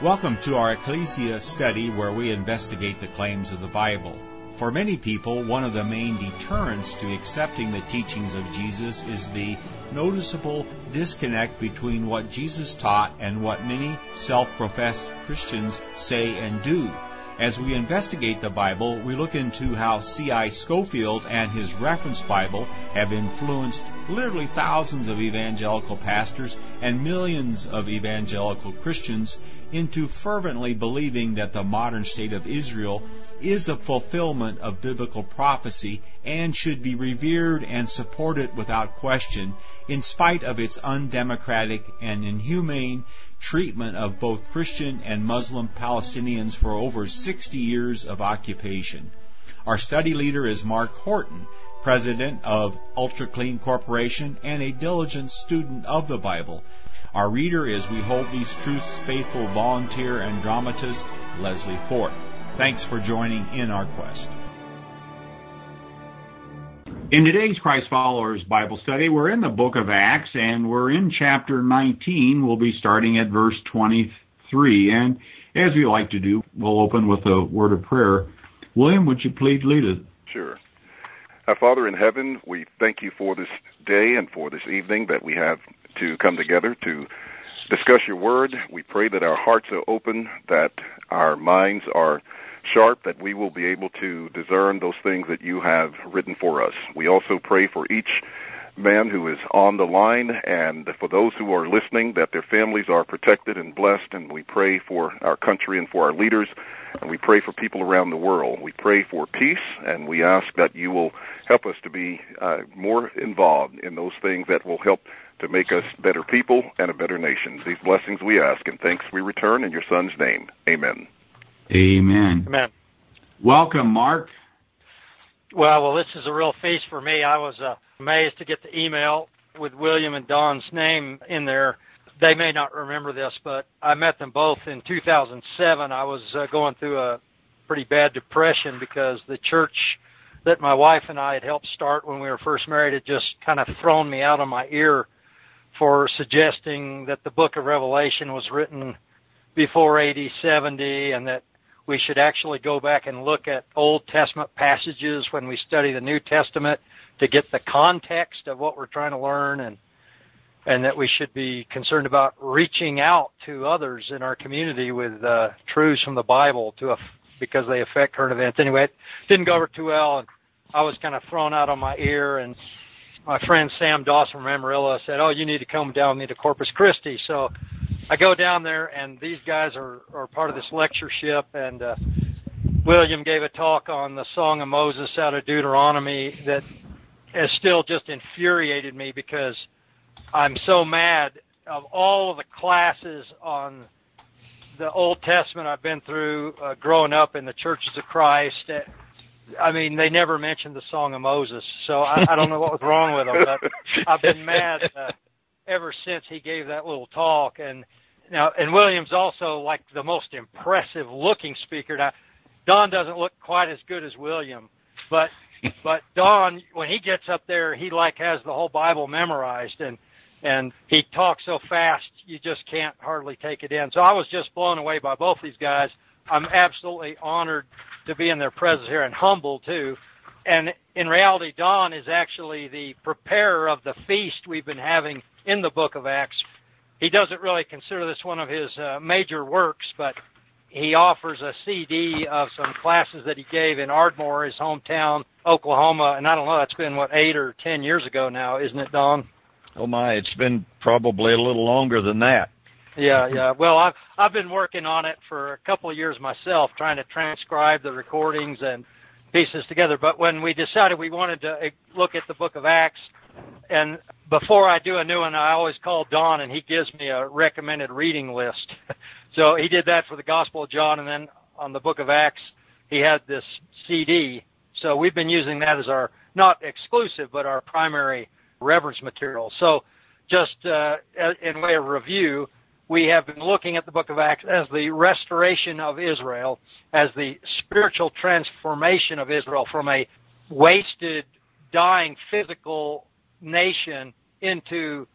Welcome to our Ecclesia study where we investigate the claims of the Bible. For many people, one of the main deterrents to accepting the teachings of Jesus is the noticeable disconnect between what Jesus taught and what many self-professed Christians say and do. As we investigate the Bible, we look into how C.I. Scofield and his reference Bible have influenced literally thousands of evangelical pastors and millions of evangelical Christians into fervently believing that the modern state of Israel is a fulfillment of biblical prophecy and should be revered and supported without question in spite of its undemocratic and inhumane treatment of both Christian and Muslim Palestinians for over 60 years of occupation. Our study leader is Mark Horton, president of Ultra Clean Corporation and a diligent student of the Bible. Our reader is We Hold These Truths faithful volunteer and dramatist Leslie Fort. Thanks for joining in our quest. In today's Christ Followers Bible study, we're in the book of Acts and we're in chapter 19. We'll be starting at verse 23. And as we like to do, we'll open with a word of prayer. William, would you please lead us? Sure. Our Father in heaven, we thank you for this day and for this evening that we have to come together to discuss your word. We pray that our hearts are open, that our minds are sharp that we will be able to discern those things that you have written for us. We also pray for each man who is on the line and for those who are listening that their families are protected and blessed and we pray for our country and for our leaders and we pray for people around the world. We pray for peace and we ask that you will help us to be uh, more involved in those things that will help to make us better people and a better nation. These blessings we ask and thanks we return in your son's name. Amen. Amen. Amen. Welcome, Mark. Well, well, this is a real feast for me. I was uh, amazed to get the email with William and Don's name in there. They may not remember this, but I met them both in 2007. I was uh, going through a pretty bad depression because the church that my wife and I had helped start when we were first married had just kind of thrown me out of my ear for suggesting that the book of Revelation was written before AD 70 and that we should actually go back and look at Old Testament passages when we study the New Testament to get the context of what we're trying to learn and and that we should be concerned about reaching out to others in our community with uh, truths from the Bible to because they affect current events. Anyway, it didn't go over too well, and I was kind of thrown out on my ear. And my friend Sam Dawson from Amarillo said, "Oh, you need to come down with me to Corpus Christi." So I go down there, and these guys are, are part of this lectureship, and uh, William gave a talk on the Song of Moses out of Deuteronomy that has still just infuriated me because I'm so mad of all of the classes on the Old Testament I've been through uh, growing up in the churches of Christ. Uh, I mean, they never mentioned the Song of Moses, so I, I don't know what was wrong with them, but I've been mad uh, ever since he gave that little talk. And now, and Williams also like the most impressive looking speaker. Now, Don doesn't look quite as good as William, but but Don, when he gets up there, he like has the whole Bible memorized, and and he talks so fast you just can't hardly take it in. So I was just blown away by both these guys. I'm absolutely honored to be in their presence here and humbled too. And in reality, Don is actually the preparer of the feast we've been having in the book of Acts he doesn't really consider this one of his uh, major works, but he offers a CD of some classes that he gave in Ardmore, his hometown, Oklahoma. And I don't know, that's been what eight or ten years ago now, isn't it, Don? Oh my, it's been probably a little longer than that. Yeah, yeah. Well, I've I've been working on it for a couple of years myself, trying to transcribe the recordings and pieces together. But when we decided we wanted to eh, look at the Book of Acts, and before I do a new one, I always call Don, and he gives me a recommended reading list. so he did that for the Gospel of John, and then on the Book of Acts, he had this CD. So we've been using that as our not exclusive, but our primary reference material. So just uh, in way of review, we have been looking at the book of Acts as the restoration of Israel, as the spiritual transformation of Israel from a wasted, dying physical nation into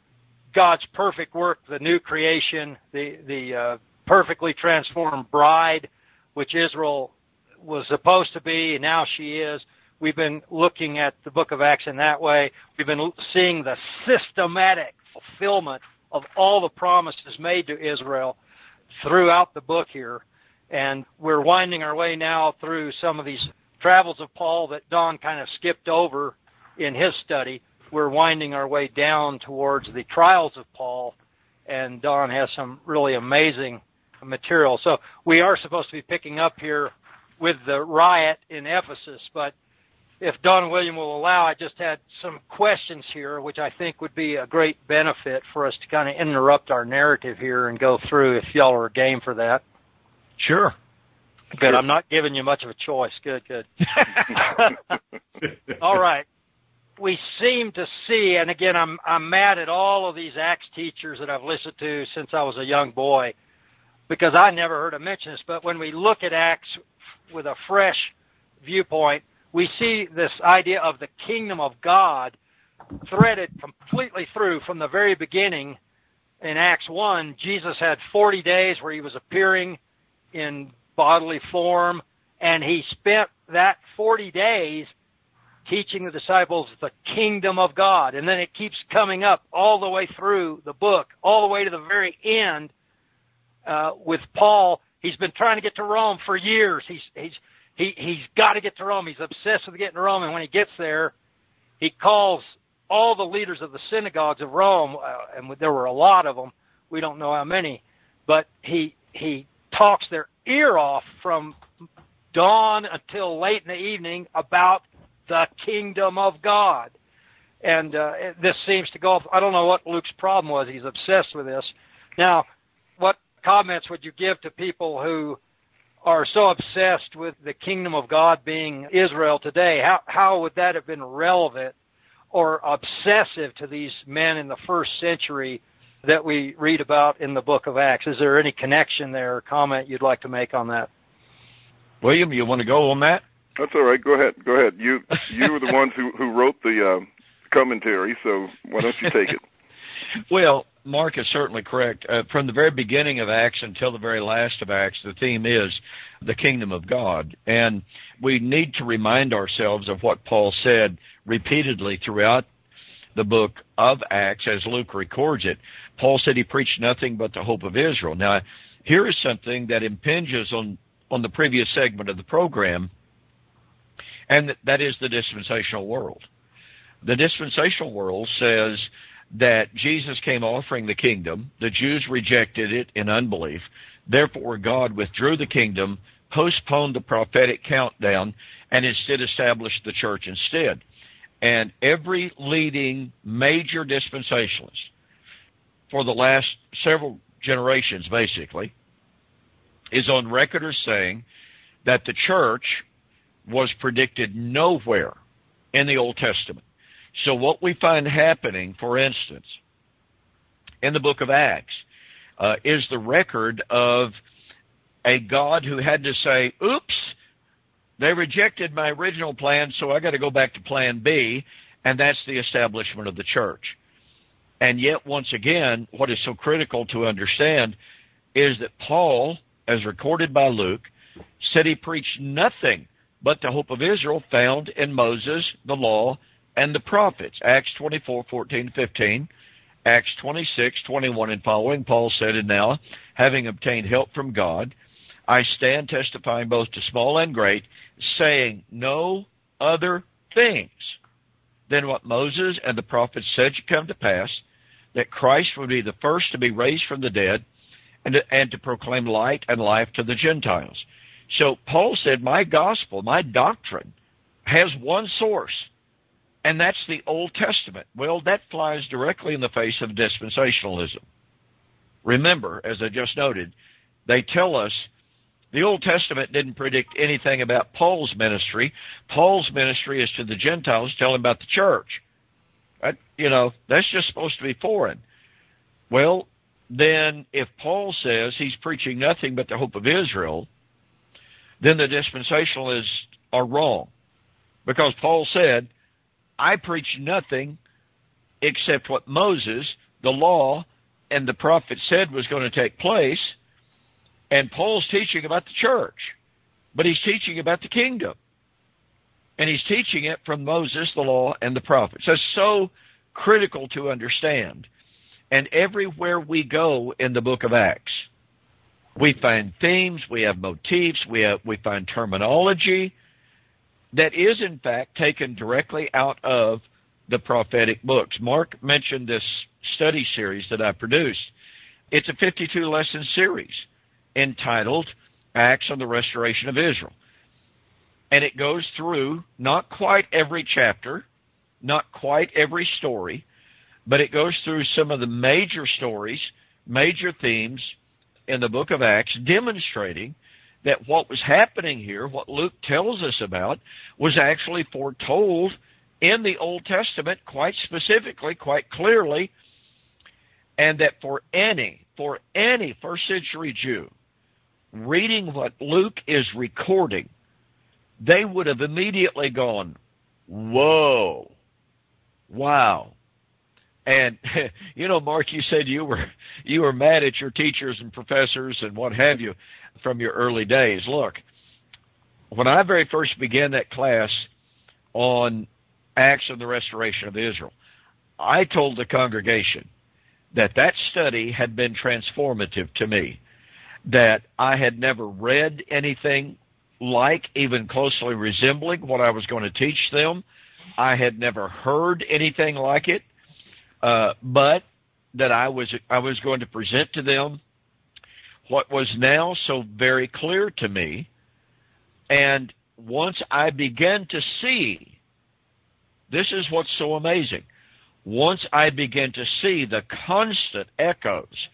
God's perfect work, the new creation, the the uh, perfectly transformed bride, which Israel was supposed to be, and now she is. We've been looking at the book of Acts in that way. We've been seeing the systematic fulfillment of all the promises made to Israel throughout the book here. And we're winding our way now through some of these travels of Paul that Don kind of skipped over in his study. We're winding our way down towards the trials of Paul, and Don has some really amazing material. So we are supposed to be picking up here with the riot in Ephesus, but if Don William will allow, I just had some questions here, which I think would be a great benefit for us to kind of interrupt our narrative here and go through if y'all are game for that. Sure. Good. I'm not giving you much of a choice. Good, good. all right. We seem to see, and again, I'm I'm mad at all of these Acts teachers that I've listened to since I was a young boy, because I never heard them mention this. But when we look at Acts with a fresh viewpoint, we see this idea of the kingdom of God threaded completely through from the very beginning. In Acts 1, Jesus had 40 days where he was appearing in bodily form, and he spent that 40 days teaching the disciples the kingdom of God. And then it keeps coming up all the way through the book, all the way to the very end uh, with Paul. He's been trying to get to Rome for years. He's, he's he he's got to get to Rome. He's obsessed with getting to Rome, and when he gets there, he calls all the leaders of the synagogues of Rome, uh, and there were a lot of them. We don't know how many, but he he talks their ear off from dawn until late in the evening about the kingdom of God. And uh, this seems to go. Off. I don't know what Luke's problem was. He's obsessed with this. Now, what comments would you give to people who are so obsessed with the kingdom of God being Israel today, how, how would that have been relevant or obsessive to these men in the first century that we read about in the book of Acts? Is there any connection there or comment you'd like to make on that? William, you want to go on that? That's all right. Go ahead. Go ahead. You you were the ones who who wrote the uh, commentary, so why don't you take it? well, Mark is certainly correct. Uh, from the very beginning of Acts until the very last of Acts, the theme is the kingdom of God. And we need to remind ourselves of what Paul said repeatedly throughout the book of Acts as Luke records it. Paul said he preached nothing but the hope of Israel. Now, here is something that impinges on, on the previous segment of the program, and that is the dispensational world. The dispensational world says that Jesus came offering the kingdom. The Jews rejected it in unbelief. Therefore, God withdrew the kingdom, postponed the prophetic countdown, and instead established the church instead. And every leading major dispensationalist for the last several generations, basically, is on record as saying that the church was predicted nowhere in the Old Testament. So what we find happening, for instance, in the book of Acts, uh, is the record of a God who had to say, oops, they rejected my original plan, so I got to go back to plan B, and that's the establishment of the church. And yet, once again, what is so critical to understand is that Paul, as recorded by Luke, said he preached nothing but the hope of Israel found in Moses, the law, and the prophets. Acts 24, 14, 15. Acts 26, 21 and following, Paul said, And now, having obtained help from God, I stand testifying both to small and great, saying no other things than what Moses and the prophets said should come to pass, that Christ would be the first to be raised from the dead, and to, and to proclaim light and life to the Gentiles. So Paul said, My gospel, my doctrine, has one source, and that's the Old Testament. Well, that flies directly in the face of dispensationalism. Remember, as I just noted, they tell us the Old Testament didn't predict anything about Paul's ministry. Paul's ministry is to the Gentiles, telling about the church. You know, that's just supposed to be foreign. Well, then if Paul says he's preaching nothing but the hope of Israel, then the dispensationalists are wrong. Because Paul said, I preach nothing except what Moses, the law, and the prophet said was going to take place. And Paul's teaching about the church, but he's teaching about the kingdom. And he's teaching it from Moses, the law, and the prophets. That's so critical to understand. And everywhere we go in the book of Acts, we find themes, we have motifs, we have we find terminology that is in fact taken directly out of the prophetic books. Mark mentioned this study series that I produced. It's a 52 lesson series entitled Acts on the Restoration of Israel. And it goes through not quite every chapter, not quite every story, but it goes through some of the major stories, major themes in the book of Acts, demonstrating that what was happening here, what Luke tells us about, was actually foretold in the Old Testament quite specifically, quite clearly, and that for any, for any first century Jew reading what Luke is recording, they would have immediately gone, Whoa, wow. And you know, Mark, you said you were you were mad at your teachers and professors and what have you from your early days. Look, when I very first began that class on Acts of the Restoration of Israel, I told the congregation that that study had been transformative to me, that I had never read anything like, even closely resembling what I was going to teach them. I had never heard anything like it, uh, but that I was I was going to present to them what was now so very clear to me. And once I began to see, this is what's so amazing. Once I began to see the constant echoes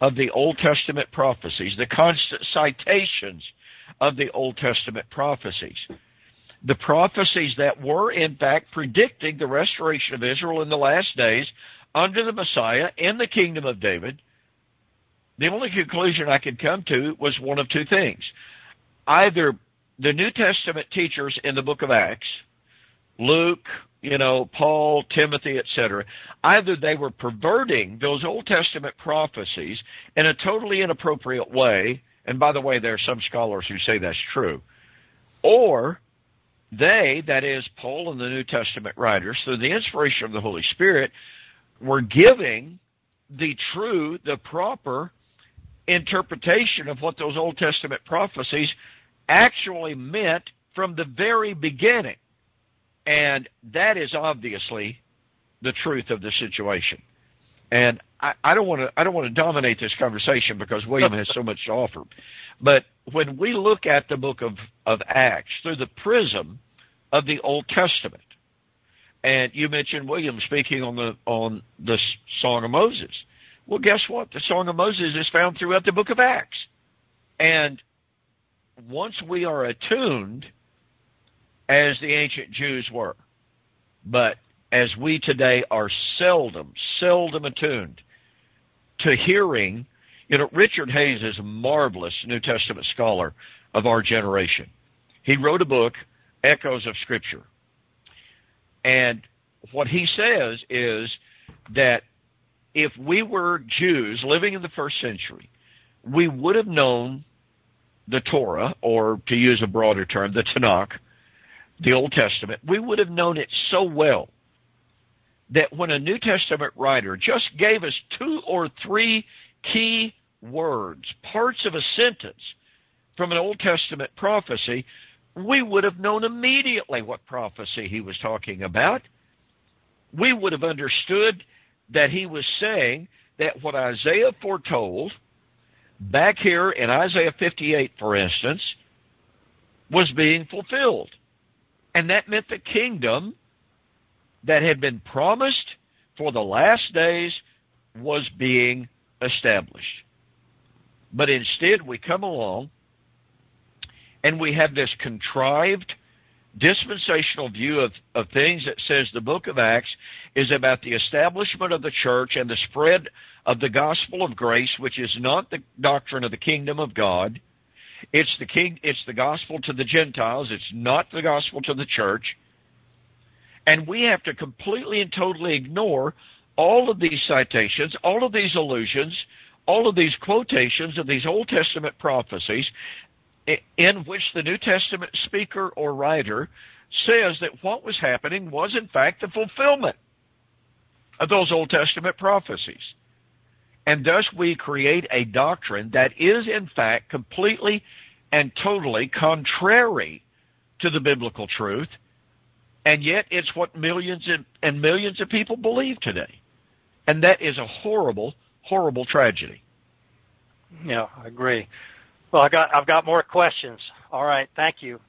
of the Old Testament prophecies, the constant citations of the Old Testament prophecies, the prophecies that were in fact predicting the restoration of Israel in the last days under the Messiah in the kingdom of David, the only conclusion I could come to was one of two things. Either the New Testament teachers in the book of Acts, Luke, you know, Paul, Timothy, etc., either they were perverting those Old Testament prophecies in a totally inappropriate way, and by the way, there are some scholars who say that's true, or they, that is, Paul and the New Testament writers, through the inspiration of the Holy Spirit, were giving the true, the proper interpretation of what those Old Testament prophecies actually meant from the very beginning. And that is obviously the truth of the situation. And I, don't want to I don't want to dominate this conversation because William has so much to offer. But when we look at the book of, of Acts through the prism of the Old Testament, and you mentioned William speaking on the on the Song of Moses. Well, guess what? The Song of Moses is found throughout the book of Acts. And once we are attuned, as the ancient Jews were, but as we today are seldom, seldom attuned to hearing, you know, Richard Hays is a marvelous New Testament scholar of our generation. He wrote a book, Echoes of Scripture. And what he says is that if we were Jews living in the first century, we would have known the Torah, or to use a broader term, the Tanakh, the Old Testament. We would have known it so well that when a New Testament writer just gave us two or three key words, parts of a sentence from an Old Testament prophecy, we would have known immediately what prophecy he was talking about. We would have understood that he was saying that what Isaiah foretold back here in Isaiah 58, for instance, was being fulfilled. And that meant the kingdom that had been promised for the last days was being established. But instead, we come along and we have this contrived dispensational view of, of things that says the book of Acts is about the establishment of the church and the spread of the gospel of grace, which is not the doctrine of the kingdom of God. It's the king it's the gospel to the Gentiles, it's not the gospel to the church. And we have to completely and totally ignore all of these citations, all of these allusions, all of these quotations of these Old Testament prophecies in which the New Testament speaker or writer says that what was happening was in fact the fulfillment of those Old Testament prophecies. And thus we create a doctrine that is in fact completely and totally contrary to the biblical truth, and yet it's what millions and millions of people believe today. And that is a horrible, horrible tragedy. Yeah, I agree. Well, I got I've got more questions. All right, thank you.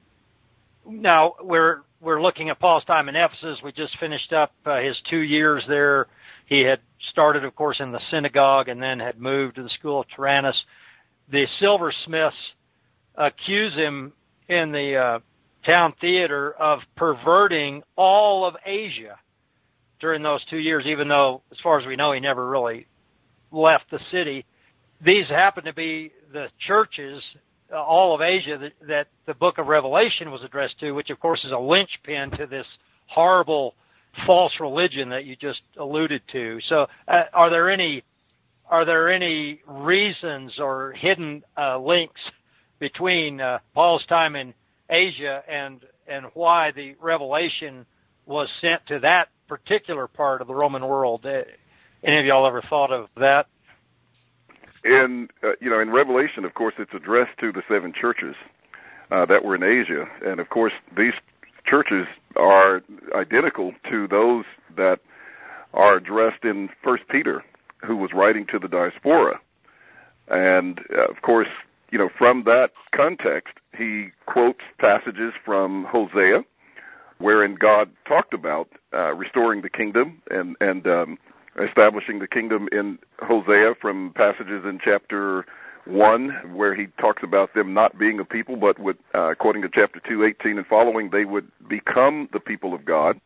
Now we're we're looking at Paul's time in Ephesus. We just finished up uh, his two years there. He had started, of course, in the synagogue and then had moved to the school of Tyrannus. The silversmiths accuse him in the uh, town theater of perverting all of Asia during those two years, even though, as far as we know, he never really left the city. These happen to be the churches, uh, all of Asia, that, that the book of Revelation was addressed to, which, of course, is a linchpin to this horrible false religion that you just alluded to. So, uh, are there any are there any reasons or hidden uh, links between uh, Paul's time in Asia and and why the revelation was sent to that particular part of the Roman world? Uh, any of y'all ever thought of that? In uh, you know, in Revelation, of course, it's addressed to the seven churches uh, that were in Asia, and of course, these churches are identical to those that are addressed in First Peter, who was writing to the diaspora. And uh, of course, you know, from that context, he quotes passages from Hosea, wherein God talked about uh, restoring the kingdom and and um, establishing the kingdom in Hosea from passages in chapter 1 where he talks about them not being a people but would uh, according to chapter two eighteen and following they would become the people of God.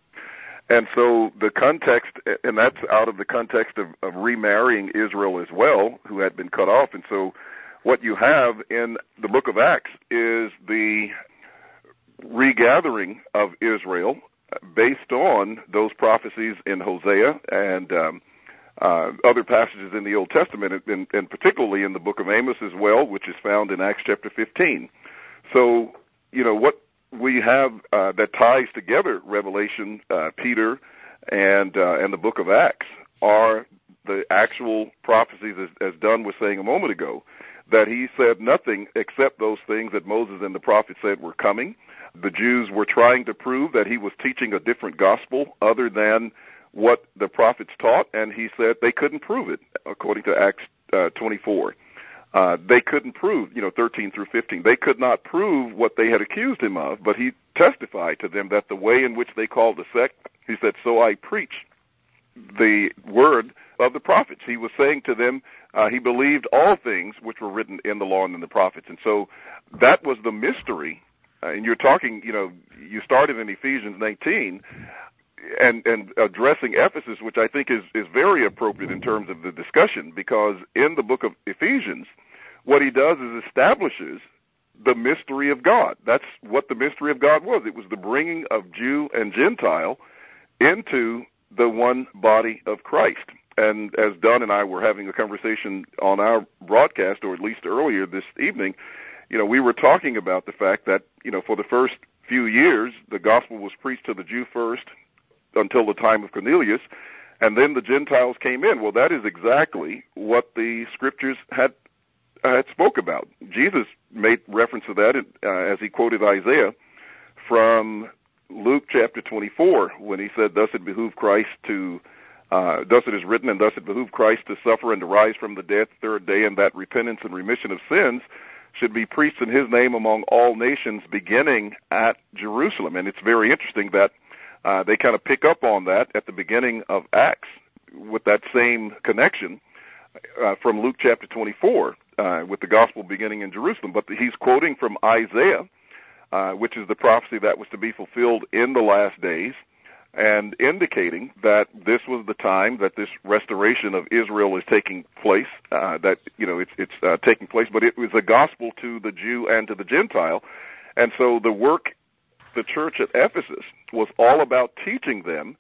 And so the context and that's out of the context of, of remarrying Israel as well who had been cut off. And so what you have in the book of Acts is the regathering of Israel based on those prophecies in Hosea and um, uh, other passages in the Old Testament, and, and particularly in the book of Amos as well, which is found in Acts chapter 15. So, you know, what we have uh, that ties together Revelation, uh, Peter, and uh, and the book of Acts are the actual prophecies, as, as Don was saying a moment ago, that he said nothing except those things that Moses and the prophets said were coming. The Jews were trying to prove that he was teaching a different gospel other than what the prophets taught, and he said they couldn't prove it, according to Acts uh, 24. Uh, they couldn't prove, you know, 13 through 15. They could not prove what they had accused him of, but he testified to them that the way in which they called the sect, he said, so I preach the word of the prophets. He was saying to them, uh, he believed all things which were written in the law and in the prophets. And so that was the mystery. Uh, and you're talking, you know, you started in Ephesians 19 and and addressing Ephesus, which I think is is very appropriate in terms of the discussion, because in the book of Ephesians, what he does is establishes the mystery of God. That's what the mystery of God was. It was the bringing of Jew and Gentile into the one body of Christ. And as Don and I were having a conversation on our broadcast, or at least earlier this evening, you know, we were talking about the fact that, you know, for the first few years, the gospel was preached to the Jew first, until the time of Cornelius, and then the Gentiles came in. Well, that is exactly what the scriptures had had spoke about. Jesus made reference to that uh, as he quoted Isaiah from Luke chapter 24 when he said, "Thus it behooved Christ to." Uh, thus it is written, and thus it behooved Christ to suffer and to rise from the dead the third day, and that repentance and remission of sins should be preached in his name among all nations, beginning at Jerusalem. And it's very interesting that uh, they kind of pick up on that at the beginning of Acts with that same connection uh, from Luke chapter 24 uh, with the gospel beginning in Jerusalem. But he's quoting from Isaiah, uh, which is the prophecy that was to be fulfilled in the last days, and indicating that this was the time that this restoration of Israel is taking place. Uh, that you know it's it's uh, taking place, but it was a gospel to the Jew and to the Gentile, and so the work the church at Ephesus was all about teaching them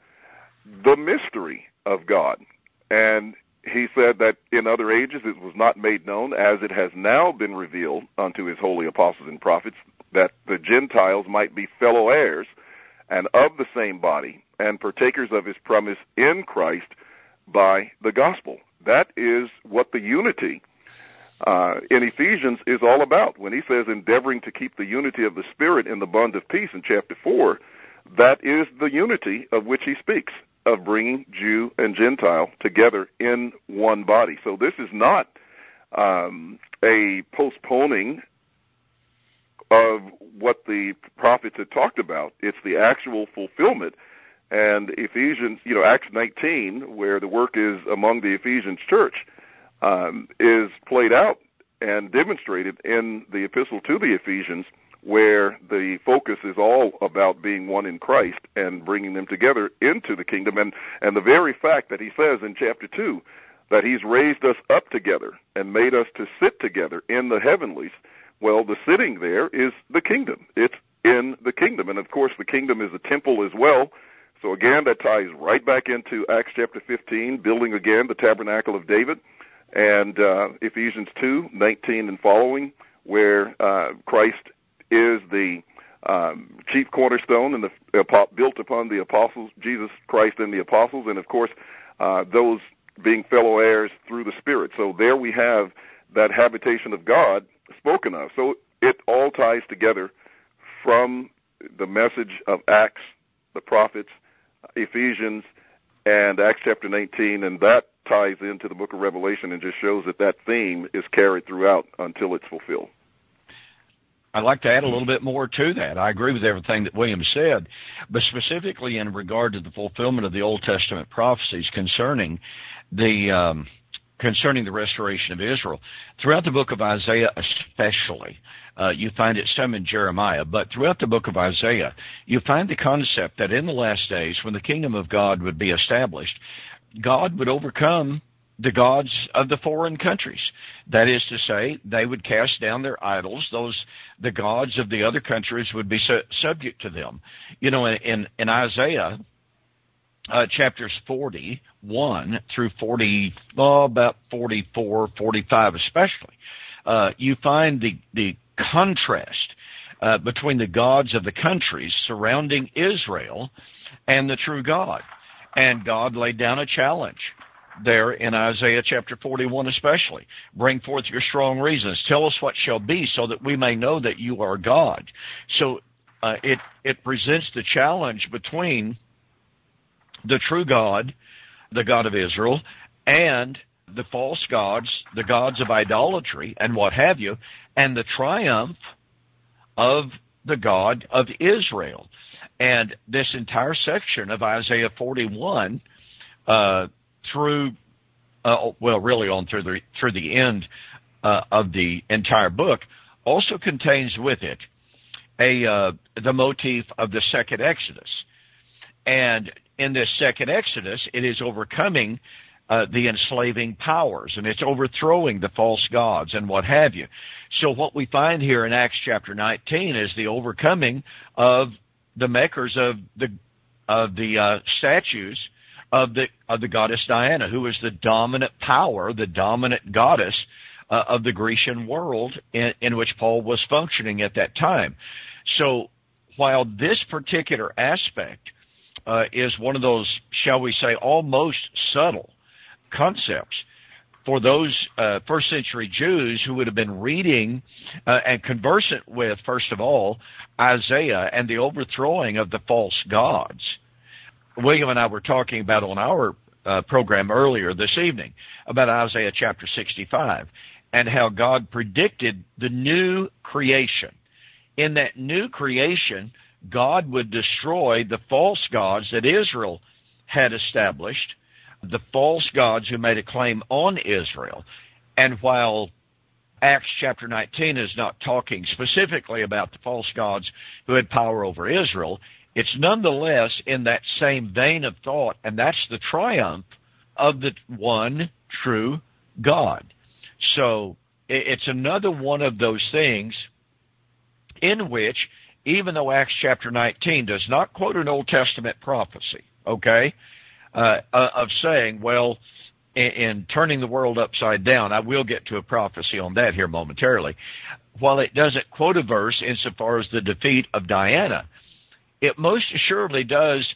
the mystery of God. And he said that in other ages it was not made known, as it has now been revealed unto his holy apostles and prophets, that the Gentiles might be fellow heirs and of the same body, and partakers of his promise in Christ by the gospel. That is what the unity uh, in Ephesians is all about. When he says endeavoring to keep the unity of the Spirit in the bond of peace in chapter 4, that is the unity of which he speaks, of bringing Jew and Gentile together in one body. So this is not um, a postponing of what the prophets had talked about. It's the actual fulfillment. And Ephesians, you know, Acts 19, where the work is among the Ephesians church, um, is played out and demonstrated in the epistle to the Ephesians, where the focus is all about being one in Christ and bringing them together into the kingdom. And, and the very fact that he says in chapter 2 that he's raised us up together and made us to sit together in the heavenlies, well, the sitting there is the kingdom. It's in the kingdom. And of course, the kingdom is a temple as well. So again, that ties right back into Acts chapter 15, building again the tabernacle of David and uh, Ephesians 2, 19 and following, where uh, Christ is the um, chief cornerstone and the uh, built upon the apostles, Jesus Christ and the apostles, and of course uh, those being fellow heirs through the Spirit. So there we have that habitation of God spoken of. So it all ties together from the message of Acts, the prophets, Ephesians, and Acts chapter 19, and that ties into the book of Revelation and just shows that that theme is carried throughout until it's fulfilled. I'd like to add a little bit more to that. I agree with everything that William said, but specifically in regard to the fulfillment of the Old Testament prophecies concerning the um, concerning the restoration of Israel. Throughout the book of Isaiah, especially, uh, you find it some in Jeremiah, but throughout the book of Isaiah, you find the concept that in the last days, when the kingdom of God would be established, God would overcome the gods of the foreign countries. That is to say, they would cast down their idols. Those the gods of the other countries would be su- subject to them. You know, in in, in Isaiah uh, chapters 41 through 40, oh, about 44, 45 especially, uh, you find the the contrast uh, between the gods of the countries surrounding Israel and the true God. And God laid down a challenge there in Isaiah chapter 41 especially. Bring forth your strong reasons. Tell us what shall be so that we may know that you are God. So uh, it, it presents the challenge between the true God, the God of Israel, and the false gods, the gods of idolatry and what have you, and the triumph of the God of Israel. And this entire section of Isaiah 41 uh, through, uh, well, really on through the through the end uh, of the entire book, also contains with it a uh, the motif of the second Exodus. And in this second Exodus, it is overcoming uh, the enslaving powers and it's overthrowing the false gods and what have you. So what we find here in Acts chapter 19 is the overcoming of the makers of the of the uh, statues of the of the goddess Diana, who is the dominant power, the dominant goddess uh, of the Grecian world in, in which Paul was functioning at that time. So while this particular aspect uh, is one of those, shall we say, almost subtle concepts, for those uh, first century Jews who would have been reading uh, and conversant with, first of all, Isaiah and the overthrowing of the false gods. William and I were talking about on our uh, program earlier this evening about Isaiah chapter 65 and how God predicted the new creation. In that new creation, God would destroy the false gods that Israel had established the false gods who made a claim on Israel. And while Acts chapter 19 is not talking specifically about the false gods who had power over Israel, it's nonetheless in that same vein of thought, and that's the triumph of the one true God. So it's another one of those things in which, even though Acts chapter 19 does not quote an Old Testament prophecy, okay, uh, uh, of saying, well, in, in turning the world upside down. I will get to a prophecy on that here momentarily. While it doesn't quote a verse insofar as the defeat of Diana, it most assuredly does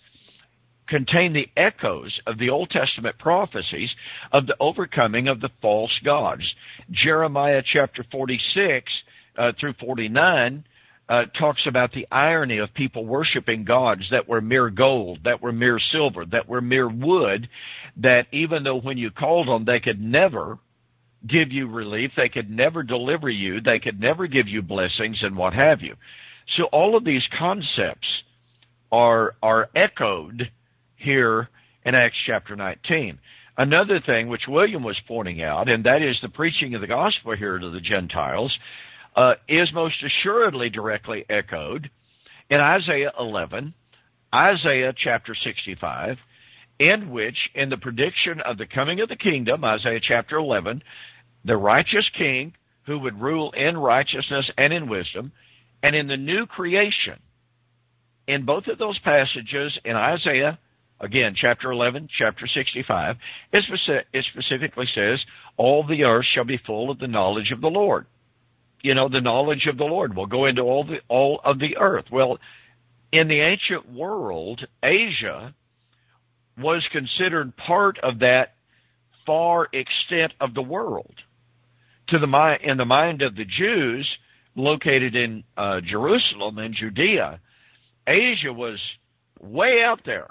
contain the echoes of the Old Testament prophecies of the overcoming of the false gods. Jeremiah chapter 46 uh, through 49 uh, talks about the irony of people worshiping gods that were mere gold, that were mere silver, that were mere wood, that even though when you called on them, they could never give you relief, they could never deliver you, they could never give you blessings and what have you. So all of these concepts are are echoed here in Acts chapter 19. Another thing which William was pointing out, and that is the preaching of the gospel here to the Gentiles, uh, is most assuredly directly echoed in Isaiah 11, Isaiah chapter 65, in which, in the prediction of the coming of the kingdom, Isaiah chapter 11, the righteous king who would rule in righteousness and in wisdom, and in the new creation, in both of those passages in Isaiah, again, chapter 11, chapter 65, it, specifically says, All the earth shall be full of the knowledge of the Lord you know, the knowledge of the Lord will go into all the all of the earth. Well, in the ancient world, Asia was considered part of that far extent of the world. To the in the mind of the Jews located in uh, Jerusalem and Judea, Asia was way out there.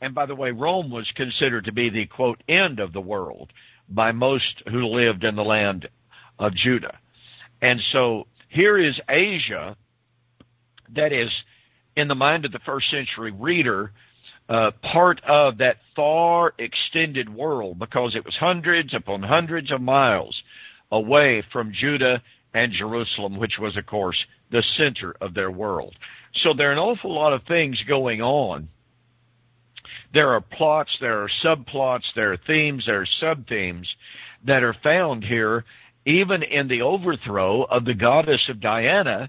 And by the way, Rome was considered to be the quote end of the world by most who lived in the land of Judah. And so here is Asia that is, in the mind of the first century reader, uh, part of that far extended world because it was hundreds upon hundreds of miles away from Judah and Jerusalem, which was, of course, the center of their world. So there are an awful lot of things going on. There are plots, there are subplots, there are themes, there are sub-themes that are found here even in the overthrow of the goddess of Diana,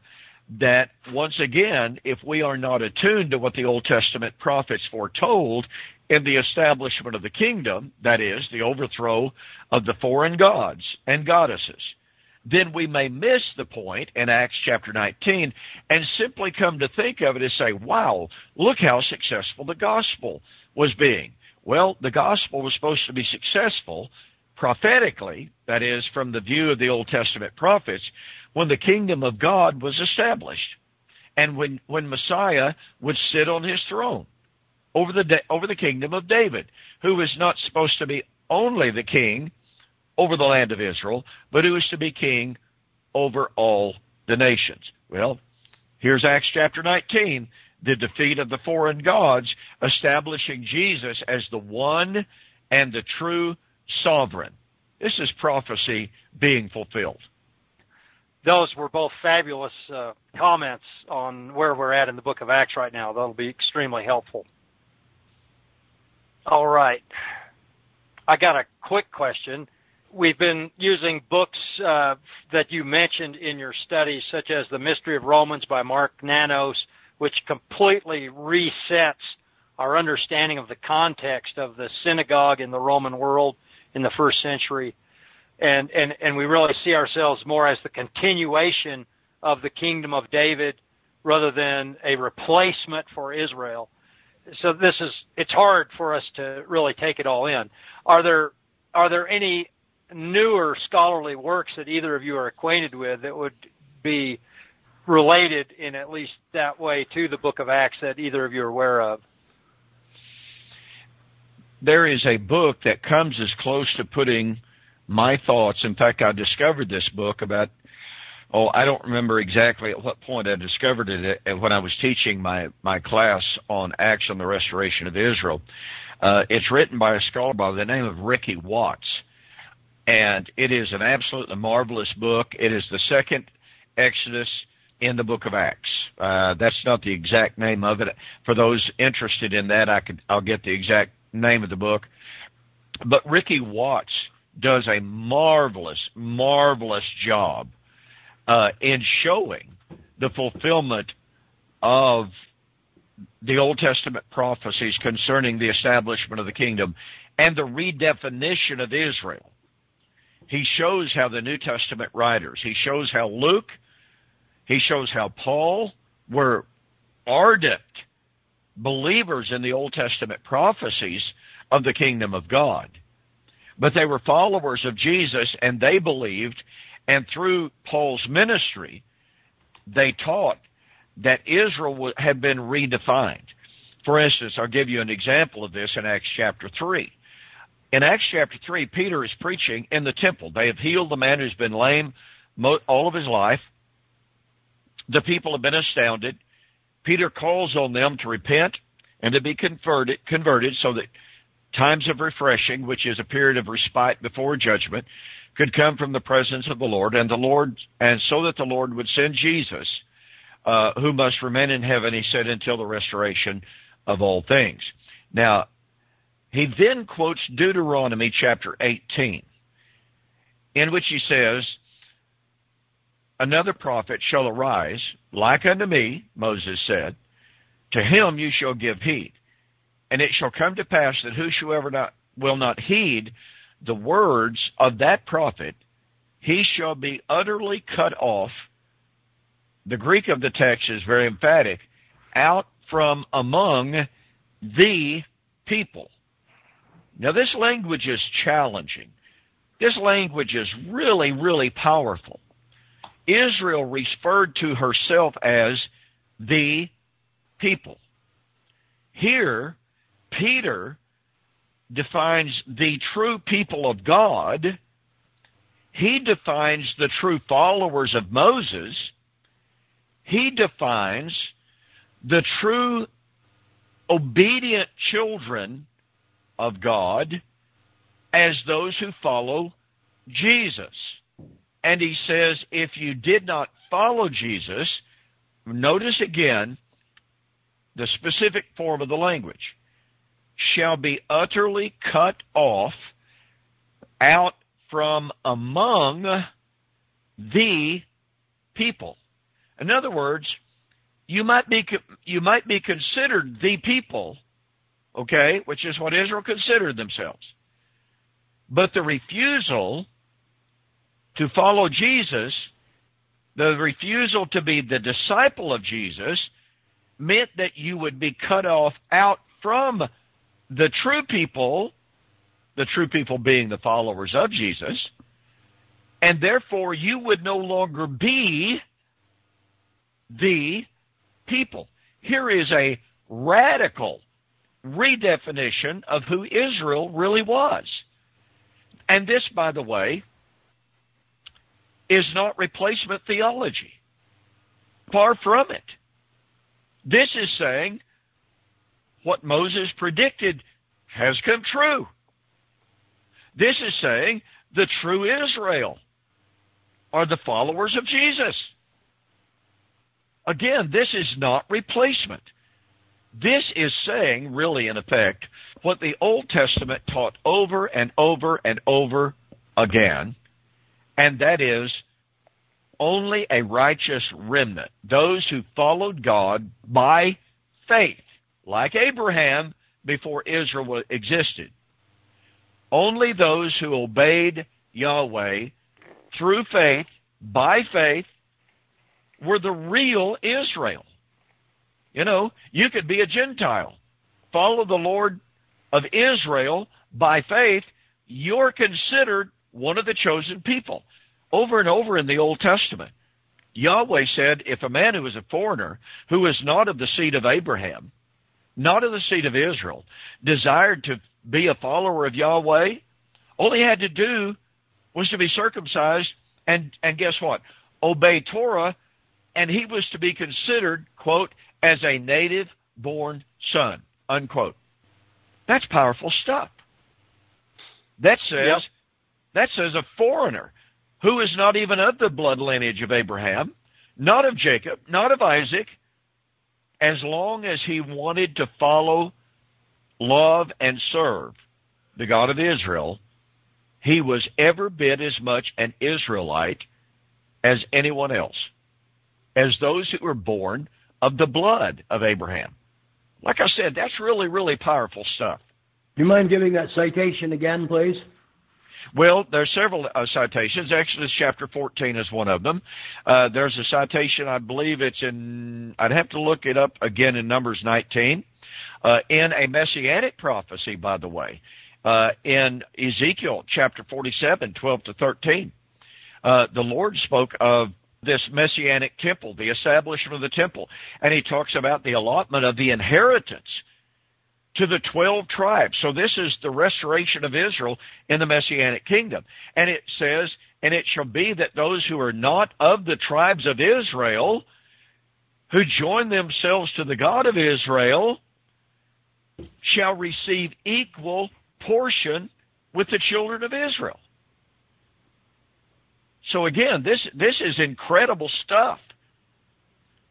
that once again, if we are not attuned to what the Old Testament prophets foretold in the establishment of the kingdom, that is, the overthrow of the foreign gods and goddesses, then we may miss the point in Acts chapter 19 and simply come to think of it as say, wow, look how successful the gospel was being. Well, the gospel was supposed to be successful prophetically, that is, from the view of the Old Testament prophets, when the kingdom of God was established. And when, when Messiah would sit on his throne over the, over the kingdom of David, who is not supposed to be only the king over the land of Israel, but who is to be king over all the nations. Well, here's Acts chapter 19, the defeat of the foreign gods, establishing Jesus as the one and the true sovereign. This is prophecy being fulfilled. Those were both fabulous uh, comments on where we're at in the book of Acts right now. That'll be extremely helpful. All right. I got a quick question. We've been using books uh, that you mentioned in your studies, such as The Mystery of Romans by Mark Nanos, which completely resets our understanding of the context of the synagogue in the Roman world in the first century, and and and we really see ourselves more as the continuation of the kingdom of David rather than a replacement for Israel. So this is it's hard for us to really take it all in. Are there are there any newer scholarly works that either of you are acquainted with that would be related in at least that way to the book of Acts that either of you are aware of? There is a book that comes as close to putting my thoughts. In fact, I discovered this book about oh, I don't remember exactly at what point I discovered it uh, when I was teaching my my class on Acts on the Restoration of Israel. Uh, it's written by a scholar by the name of Ricky Watts, and it is an absolutely marvelous book. It is the second Exodus in the book of Acts. Uh, that's not the exact name of it. For those interested in that, I could I'll get the exact name of the book. But Ricky Watts does a marvelous, marvelous job uh, in showing the fulfillment of the Old Testament prophecies concerning the establishment of the kingdom and the redefinition of Israel. He shows how the New Testament writers, he shows how Luke, he shows how Paul were ardent believers in the Old Testament prophecies of the kingdom of God. But they were followers of Jesus and they believed, and through Paul's ministry, they taught that Israel had been redefined. For instance, I'll give you an example of this in Acts chapter 3. In Acts chapter 3, Peter is preaching in the temple. They have healed the man who's been lame all of his life. The people have been astounded. Peter calls on them to repent and to be converted, converted so that times of refreshing, which is a period of respite before judgment, could come from the presence of the Lord, and the Lord, and so that the Lord would send Jesus, uh, who must remain in heaven, he said, until the restoration of all things. Now, he then quotes Deuteronomy chapter 18, in which he says, Another prophet shall arise, like unto me, Moses said, to him you shall give heed. And it shall come to pass that whosoever not, will not heed the words of that prophet, he shall be utterly cut off. The Greek of the text is very emphatic, out from among the people. Now, this language is challenging. This language is really, really powerful. Israel referred to herself as the people. Here, Peter defines the true people of God. He defines the true followers of Moses. He defines the true obedient children of God as those who follow Jesus. And he says, if you did not follow Jesus, notice again the specific form of the language, shall be utterly cut off out from among the people. In other words, you might be you might be considered the people okay, which is what Israel considered themselves. But the refusal to follow Jesus, the refusal to be the disciple of Jesus, meant that you would be cut off out from the true people, the true people being the followers of Jesus, and therefore you would no longer be the people. Here is a radical redefinition of who Israel really was. And this, by the way, is not replacement theology. Far from it. This is saying what Moses predicted has come true. This is saying the true Israel are the followers of Jesus. Again, this is not replacement. This is saying, really, in effect, what the Old Testament taught over and over and over again, and that is only a righteous remnant, those who followed God by faith, like Abraham before Israel existed. Only those who obeyed Yahweh through faith, by faith, were the real Israel. You know, you could be a Gentile, follow the Lord of Israel by faith. You're considered one of the chosen people. Over and over in the Old Testament, Yahweh said, if a man who is a foreigner, who is not of the seed of Abraham, not of the seed of Israel, desired to be a follower of Yahweh, all he had to do was to be circumcised and, and guess what? Obey Torah, and he was to be considered, quote, as a native born son. Unquote. That's powerful stuff. That says yep. That says a foreigner who is not even of the blood lineage of Abraham, not of Jacob, not of Isaac, as long as he wanted to follow, love, and serve the God of Israel, he was ever bit as much an Israelite as anyone else, as those who were born of the blood of Abraham. Like I said, that's really, really powerful stuff. Do you mind giving that citation again, please? Well, there's several uh, citations. Exodus chapter 14 is one of them. Uh, there's a citation, I believe it's in, I'd have to look it up again in Numbers 19, uh, in a messianic prophecy, by the way, uh, in Ezekiel chapter 47, 12 to 13. Uh, the Lord spoke of this messianic temple, the establishment of the temple, and he talks about the allotment of the inheritance to the 12 tribes. So this is the restoration of Israel in the Messianic kingdom. And it says, and it shall be that those who are not of the tribes of Israel, who join themselves to the God of Israel, shall receive equal portion with the children of Israel. So again, this, this is incredible stuff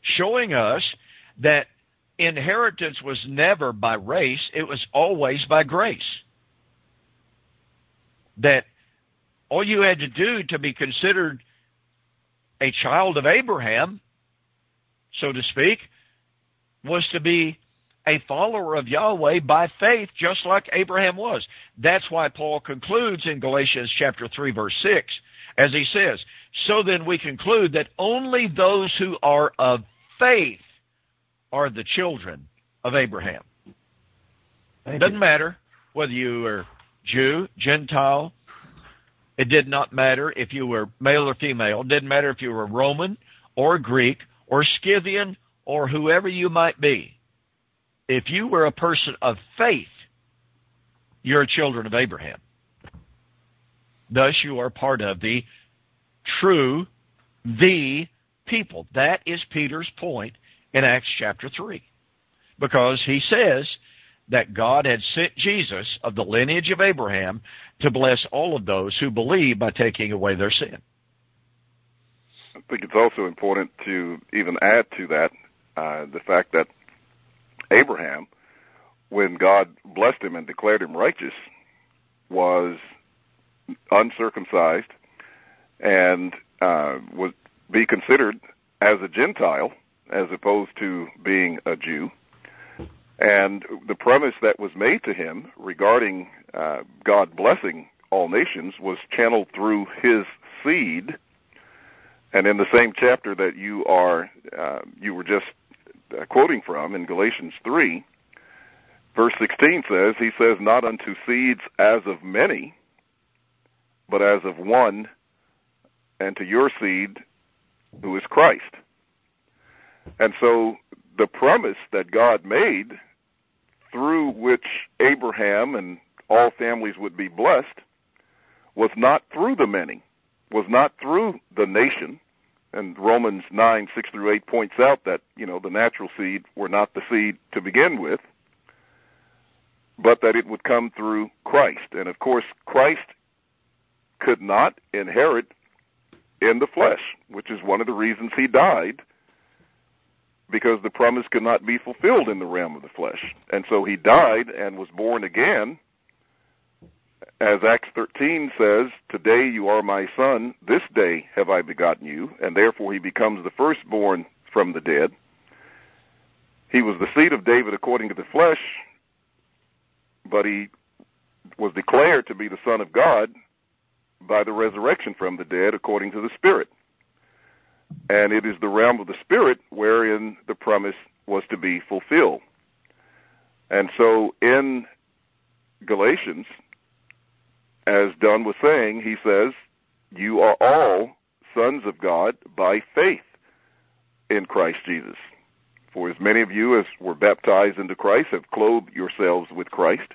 showing us that inheritance was never by race, it was always by grace. That all you had to do to be considered a child of Abraham, so to speak, was to be a follower of Yahweh by faith, just like Abraham was. That's why Paul concludes in Galatians chapter 3 verse 6, as he says, So then we conclude that only those who are of faith are the children of Abraham. It doesn't matter whether you were Jew, Gentile. It did not matter if you were male or female. It didn't matter if you were Roman or Greek or Scythian or whoever you might be. If you were a person of faith, you're children of Abraham. Thus, you are part of the true, the people. That is Peter's point in Acts chapter 3. Because he says that God had sent Jesus of the lineage of Abraham to bless all of those who believe by taking away their sin. I think it's also important to even add to that uh, the fact that Abraham, when God blessed him and declared him righteous, was uncircumcised and uh, would be considered as a Gentile as opposed to being a Jew. And the promise that was made to him regarding uh, God blessing all nations was channeled through his seed. And in the same chapter that you are uh, you were just uh, quoting from in Galatians three, verse sixteen says, "He says not unto seeds as of many, but as of one, and to your seed, who is Christ." And so the promise that God made through which Abraham and all families would be blessed was not through the many, was not through the nation. And Romans 9, 6 through 8 points out that, you know, the natural seed were not the seed to begin with, but that it would come through Christ. And of course, Christ could not inherit in the flesh, which is one of the reasons he died because the promise could not be fulfilled in the realm of the flesh. And so he died and was born again. As Acts 13 says, Today you are my son, this day have I begotten you, and therefore he becomes the firstborn from the dead. He was the seed of David according to the flesh, but he was declared to be the Son of God by the resurrection from the dead according to the Spirit and it is the realm of the spirit wherein the promise was to be fulfilled. And so in Galatians, as Don was saying, he says, You are all sons of God by faith in Christ Jesus. For as many of you as were baptized into Christ have clothed yourselves with Christ.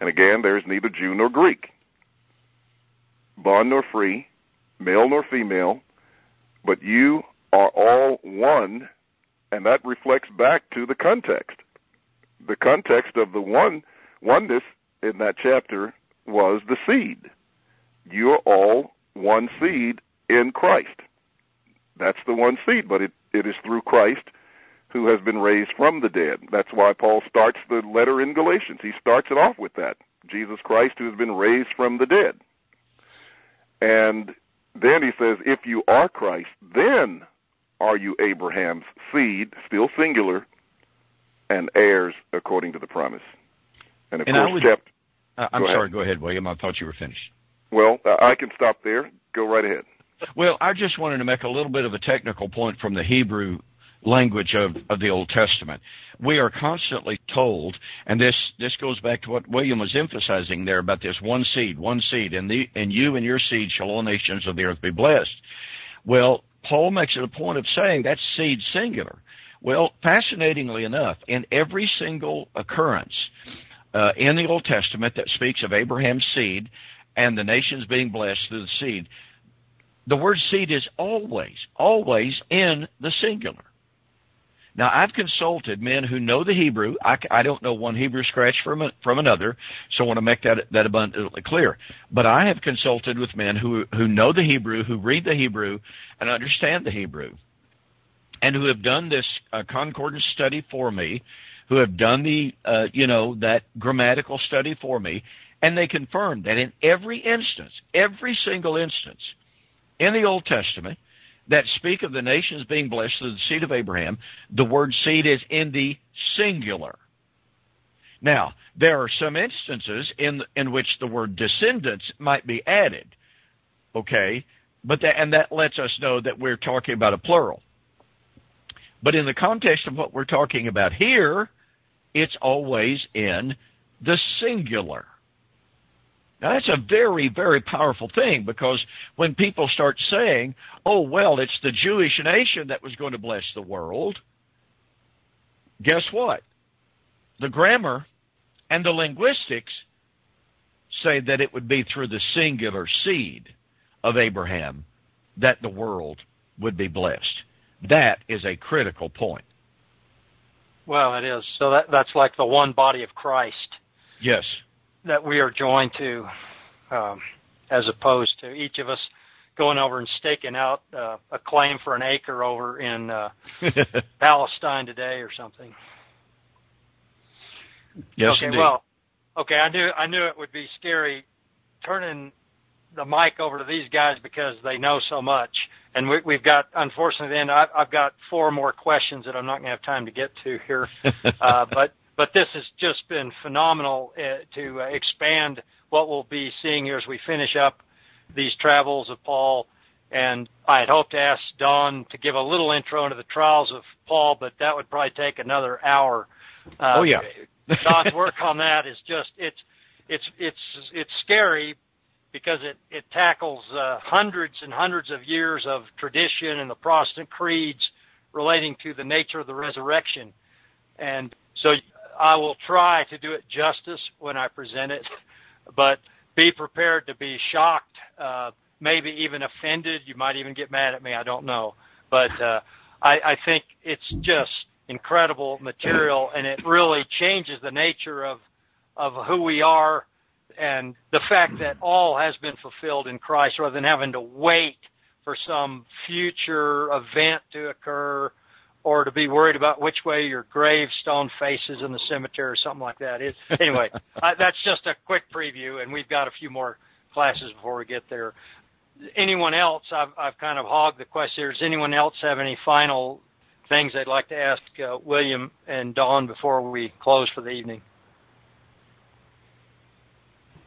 And again, there is neither Jew nor Greek, bond nor free, male nor female, but you are all one, and that reflects back to the context. The context of the one oneness in that chapter was the seed. You're all one seed in Christ. That's the one seed, but it, it is through Christ who has been raised from the dead. That's why Paul starts the letter in Galatians. He starts it off with that. Jesus Christ who has been raised from the dead. And then he says, if you are Christ, then are you Abraham's seed, still singular, and heirs according to the promise. And of and course, would, chapter, Uh, I'm Go ahead. sorry. Go ahead, William. I thought you were finished. Well, uh, I can stop there. Go right ahead. Well, I just wanted to make a little bit of a technical point from the Hebrew language of, of the Old Testament. We are constantly told, and this, this goes back to what William was emphasizing there about this one seed, one seed, and, the, and you and your seed shall all nations of the earth be blessed. Well, Paul makes it a point of saying that's seed singular. Well, fascinatingly enough, in every single occurrence uh, in the Old Testament that speaks of Abraham's seed and the nations being blessed through the seed, the word seed is always, always in the singular. Now, I've consulted men who know the Hebrew. I, I don't know one Hebrew scratch from a, from another, so I want to make that that abundantly clear. But I have consulted with men who who know the Hebrew, who read the Hebrew, and understand the Hebrew, and who have done this uh, concordance study for me, who have done the uh, you know that grammatical study for me, and they confirm that in every instance, every single instance in the Old Testament that speak of the nations being blessed through the seed of Abraham, the word seed is in the singular. Now, there are some instances in in which the word descendants might be added. Okay? But that and that lets us know that we're talking about a plural. But in the context of what we're talking about here, it's always in the singular. Now that's a very, very powerful thing because when people start saying, oh, well, it's the Jewish nation that was going to bless the world, guess what? The grammar and the linguistics say that it would be through the singular seed of Abraham that the world would be blessed. That is a critical point. Well, it is. So that that's like the one body of Christ Yes. That we are joined to, um, as opposed to each of us going over and staking out uh, a claim for an acre over in uh, Palestine today or something. yes, okay, indeed. well, okay, I knew I knew it would be scary turning the mic over to these guys because they know so much, and we, we've got unfortunately then I, I've got four more questions that I'm not going to have time to get to here, uh, but but this has just been phenomenal uh, to uh, expand what we'll be seeing here as we finish up these travels of Paul. And I had hoped to ask Don to give a little intro into the trials of Paul, but that would probably take another hour. Uh, Oh, yeah. Don's work on that is just it's it's it's it's scary because it it tackles uh, hundreds and hundreds of years of tradition and the Protestant creeds relating to the nature of the resurrection, and so I will try to do it justice when I present it, but be prepared to be shocked, uh, maybe even offended. You might even get mad at me. I don't know, but uh, I, I think it's just incredible material, and it really changes the nature of of who we are, and the fact that all has been fulfilled in Christ, rather than having to wait for some future event to occur or to be worried about which way your gravestone faces in the cemetery or something like that. It, anyway, I, that's just a quick preview, and we've got a few more classes before we get there. Anyone else? I've, I've kind of hogged the question. Does anyone else have any final things they'd like to ask uh, William and Don before we close for the evening?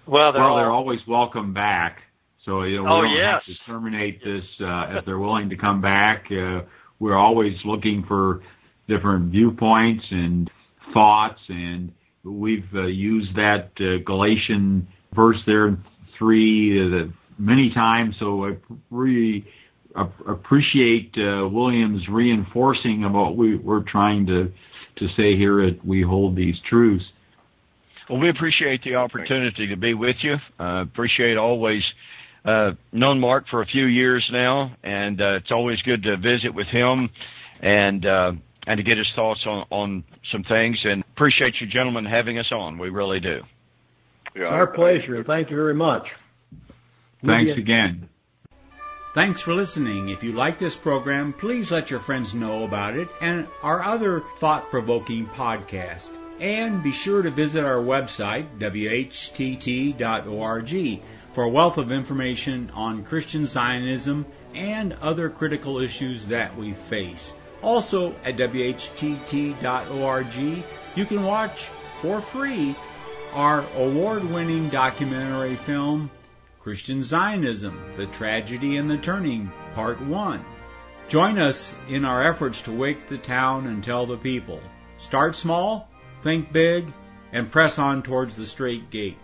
Well, they're well, all, they're always welcome back. So you know, we Oh, don't yes. have to terminate this uh, if they're willing to come back. Uh, we're always looking for different viewpoints and thoughts, and we've uh, used that uh, Galatian verse there three uh, many times. So I really appreciate uh, William's reinforcing of what we, we're trying to to say here. That we hold these truths. Well, we appreciate the opportunity to be with you. Uh, appreciate always uh, known Mark for a few years now, and uh, it's always good to visit with him and uh, and to get his thoughts on on some things. And appreciate you gentlemen having us on. We really do. Yeah, Our I- pleasure. Thank you very much. Thanks again. Thanks for listening. If you like this program, please let your friends know about it and our other thought provoking podcast. And be sure to visit our website, whtt.org, for a wealth of information on Christian Zionism and other critical issues that we face. Also, at whtt.org, you can watch for free our award-winning documentary film, Christian Zionism, The Tragedy and the Turning, Part 1. Join us in our efforts to wake the town and tell the people. Start small, think big, and press on towards the straight gate.